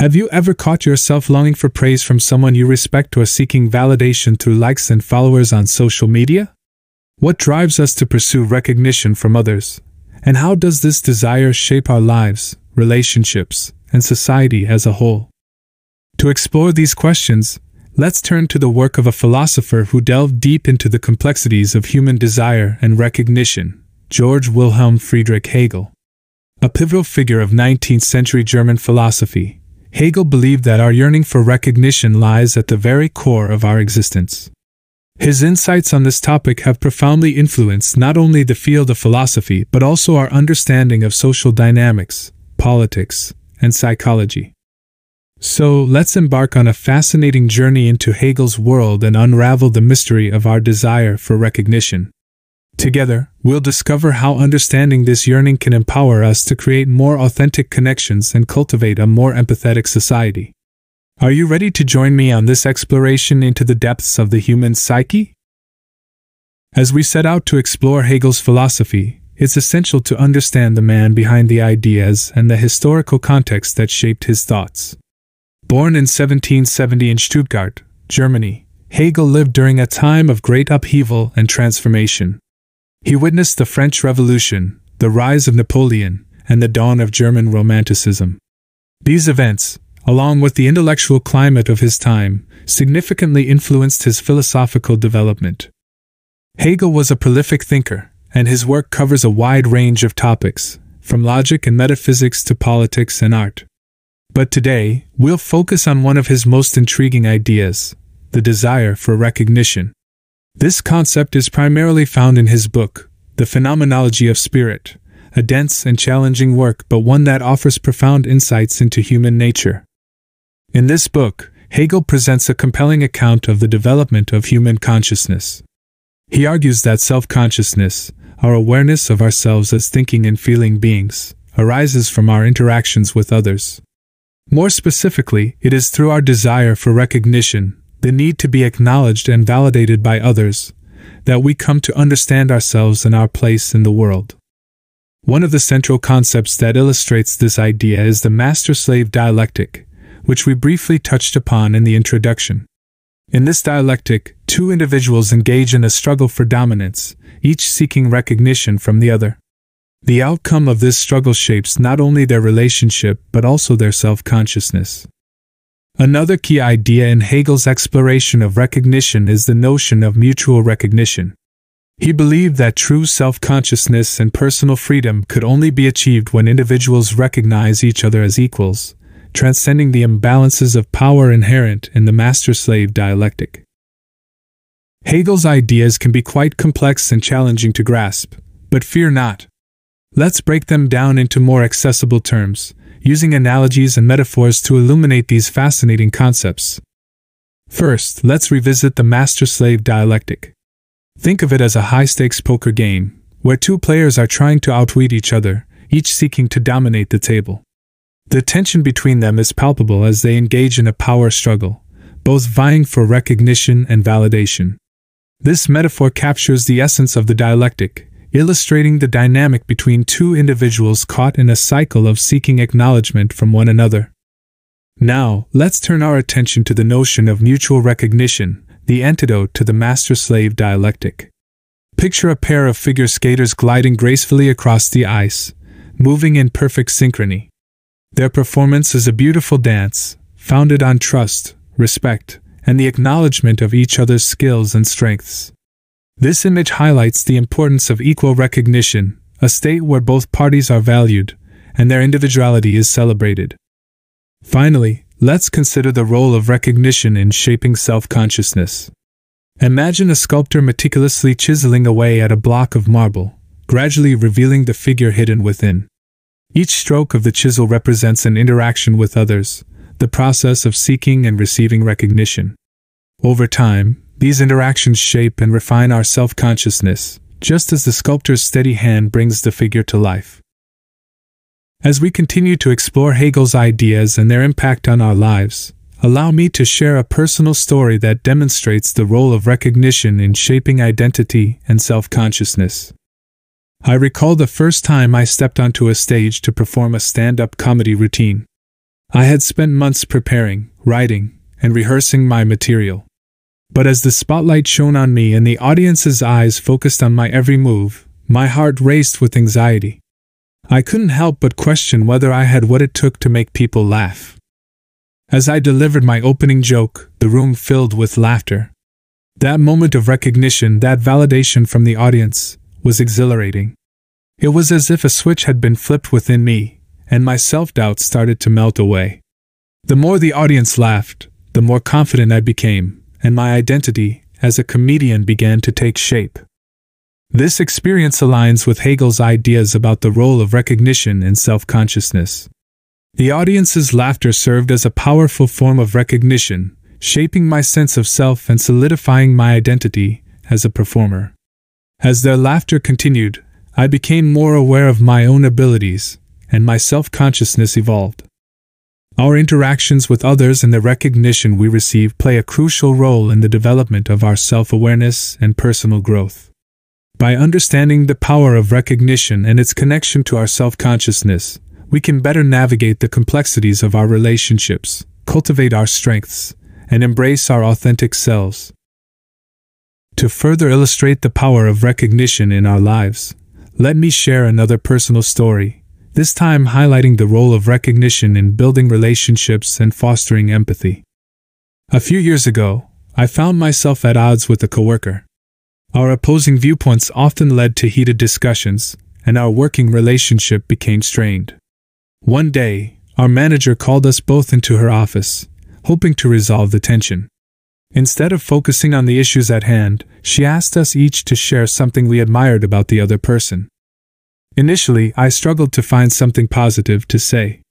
Have you ever caught yourself longing for praise from someone you respect or seeking validation through likes and followers on social media? What drives us to pursue recognition from others? And how does this desire shape our lives, relationships, and society as a whole? To explore these questions, let's turn to the work of a philosopher who delved deep into the complexities of human desire and recognition, George Wilhelm Friedrich Hegel. A pivotal figure of 19th century German philosophy, Hegel believed that our yearning for recognition lies at the very core of our existence. His insights on this topic have profoundly influenced not only the field of philosophy but also our understanding of social dynamics, politics, and psychology. So, let's embark on a fascinating journey into Hegel's world and unravel the mystery of our desire for recognition. Together, we'll discover how understanding this yearning can empower us to create more authentic connections and cultivate a more empathetic society. Are you ready to join me on this exploration into the depths of the human psyche? As we set out to explore Hegel's philosophy, it's essential to understand the man behind the ideas and the historical context that shaped his thoughts. Born in 1770 in Stuttgart, Germany, Hegel lived during a time of great upheaval and transformation. He witnessed the French Revolution, the rise of Napoleon, and the dawn of German Romanticism. These events, along with the intellectual climate of his time, significantly influenced his philosophical development. Hegel was a prolific thinker, and his work covers a wide range of topics, from logic and metaphysics to politics and art. But today, we'll focus on one of his most intriguing ideas the desire for recognition. This concept is primarily found in his book, The Phenomenology of Spirit, a dense and challenging work, but one that offers profound insights into human nature. In this book, Hegel presents a compelling account of the development of human consciousness. He argues that self consciousness, our awareness of ourselves as thinking and feeling beings, arises from our interactions with others. More specifically, it is through our desire for recognition, the need to be acknowledged and validated by others, that we come to understand ourselves and our place in the world. One of the central concepts that illustrates this idea is the master slave dialectic, which we briefly touched upon in the introduction. In this dialectic, two individuals engage in a struggle for dominance, each seeking recognition from the other. The outcome of this struggle shapes not only their relationship but also their self consciousness. Another key idea in Hegel's exploration of recognition is the notion of mutual recognition. He believed that true self consciousness and personal freedom could only be achieved when individuals recognize each other as equals, transcending the imbalances of power inherent in the master slave dialectic. Hegel's ideas can be quite complex and challenging to grasp, but fear not. Let's break them down into more accessible terms, using analogies and metaphors to illuminate these fascinating concepts. First, let's revisit the master slave dialectic. Think of it as a high stakes poker game, where two players are trying to outwit each other, each seeking to dominate the table. The tension between them is palpable as they engage in a power struggle, both vying for recognition and validation. This metaphor captures the essence of the dialectic, illustrating the dynamic between two individuals caught in a cycle of seeking acknowledgement from one another. Now, let's turn our attention to the notion of mutual recognition, the antidote to the master slave dialectic. Picture a pair of figure skaters gliding gracefully across the ice, moving in perfect synchrony. Their performance is a beautiful dance, founded on trust, respect, and the acknowledgement of each other's skills and strengths. This image highlights the importance of equal recognition, a state where both parties are valued and their individuality is celebrated. Finally, let's consider the role of recognition in shaping self consciousness. Imagine a sculptor meticulously chiseling away at a block of marble, gradually revealing the figure hidden within. Each stroke of the chisel represents an interaction with others, the process of seeking and receiving recognition. Over time, these interactions shape and refine our self consciousness, just as the sculptor's steady hand brings the figure to life. As we continue to explore Hegel's ideas and their impact on our lives, allow me to share a personal story that demonstrates the role of recognition in shaping identity and self consciousness. I recall the first time I stepped onto a stage to perform a stand up comedy routine. I had spent months preparing, writing, and rehearsing my material. But as the spotlight shone on me and the audience's eyes focused on my every move, my heart raced with anxiety. I couldn't help but question whether I had what it took to make people laugh. As I delivered my opening joke, the room filled with laughter. That moment of recognition, that validation from the audience, was exhilarating. It was as if a switch had been flipped within me, and my self doubt started to melt away. The more the audience laughed, the more confident I became, and my identity as a comedian began to take shape. This experience aligns with Hegel's ideas about the role of recognition in self consciousness. The audience's laughter served as a powerful form of recognition, shaping my sense of self and solidifying my identity as a performer. As their laughter continued, I became more aware of my own abilities, and my self consciousness evolved. Our interactions with others and the recognition we receive play a crucial role in the development of our self awareness and personal growth. By understanding the power of recognition and its connection to our self consciousness, we can better navigate the complexities of our relationships, cultivate our strengths, and embrace our authentic selves. To further illustrate the power of recognition in our lives, let me share another personal story this time highlighting the role of recognition in building relationships and fostering empathy. A few years ago, I found myself at odds with a coworker. Our opposing viewpoints often led to heated discussions, and our working relationship became strained. One day, our manager called us both into her office, hoping to resolve the tension. Instead of focusing on the issues at hand, she asked us each to share something we admired about the other person. Initially, I struggled to find something positive to say.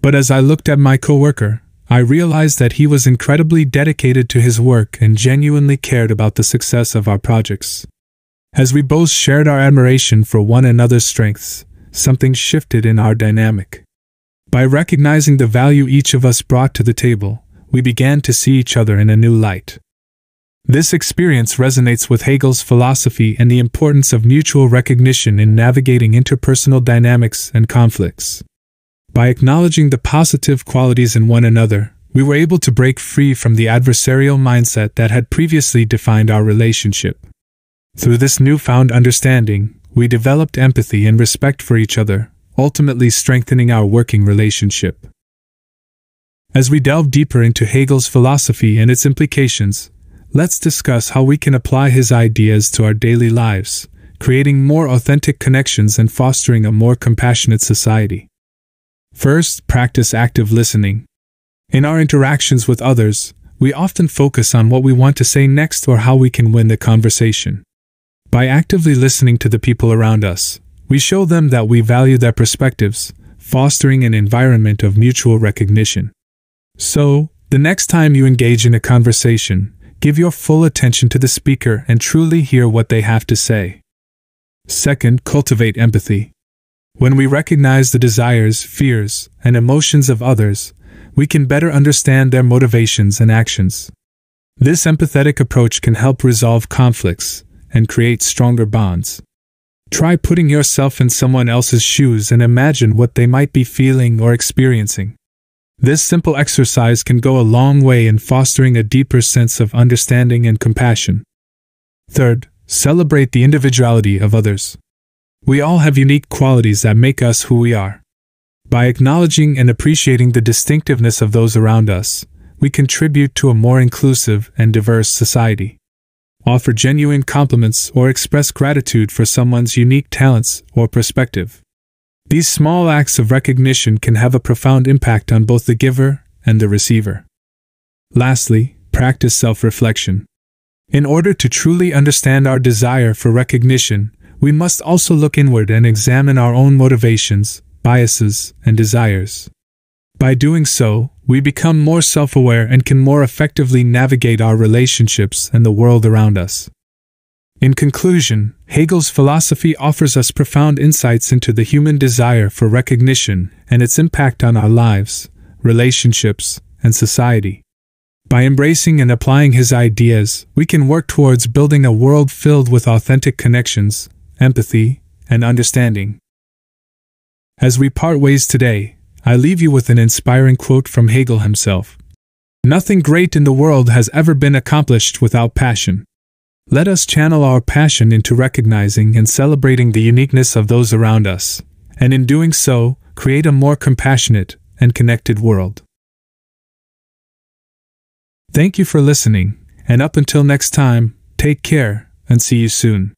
But as I looked at my coworker, I realized that he was incredibly dedicated to his work and genuinely cared about the success of our projects. As we both shared our admiration for one another's strengths, something shifted in our dynamic. By recognizing the value each of us brought to the table, we began to see each other in a new light. This experience resonates with Hegel's philosophy and the importance of mutual recognition in navigating interpersonal dynamics and conflicts. By acknowledging the positive qualities in one another, we were able to break free from the adversarial mindset that had previously defined our relationship. Through this newfound understanding, we developed empathy and respect for each other, ultimately strengthening our working relationship. As we delve deeper into Hegel's philosophy and its implications, let's discuss how we can apply his ideas to our daily lives, creating more authentic connections and fostering a more compassionate society. First, practice active listening. In our interactions with others, we often focus on what we want to say next or how we can win the conversation. By actively listening to the people around us, we show them that we value their perspectives, fostering an environment of mutual recognition. So, the next time you engage in a conversation, Give your full attention to the speaker and truly hear what they have to say. Second, cultivate empathy. When we recognize the desires, fears, and emotions of others, we can better understand their motivations and actions. This empathetic approach can help resolve conflicts and create stronger bonds. Try putting yourself in someone else's shoes and imagine what they might be feeling or experiencing. This simple exercise can go a long way in fostering a deeper sense of understanding and compassion. Third, celebrate the individuality of others. We all have unique qualities that make us who we are. By acknowledging and appreciating the distinctiveness of those around us, we contribute to a more inclusive and diverse society. Offer genuine compliments or express gratitude for someone's unique talents or perspective. These small acts of recognition can have a profound impact on both the giver and the receiver. Lastly, practice self reflection. In order to truly understand our desire for recognition, we must also look inward and examine our own motivations, biases, and desires. By doing so, we become more self aware and can more effectively navigate our relationships and the world around us. In conclusion, Hegel's philosophy offers us profound insights into the human desire for recognition and its impact on our lives, relationships, and society. By embracing and applying his ideas, we can work towards building a world filled with authentic connections, empathy, and understanding. As we part ways today, I leave you with an inspiring quote from Hegel himself Nothing great in the world has ever been accomplished without passion. Let us channel our passion into recognizing and celebrating the uniqueness of those around us, and in doing so, create a more compassionate and connected world. Thank you for listening, and up until next time, take care and see you soon.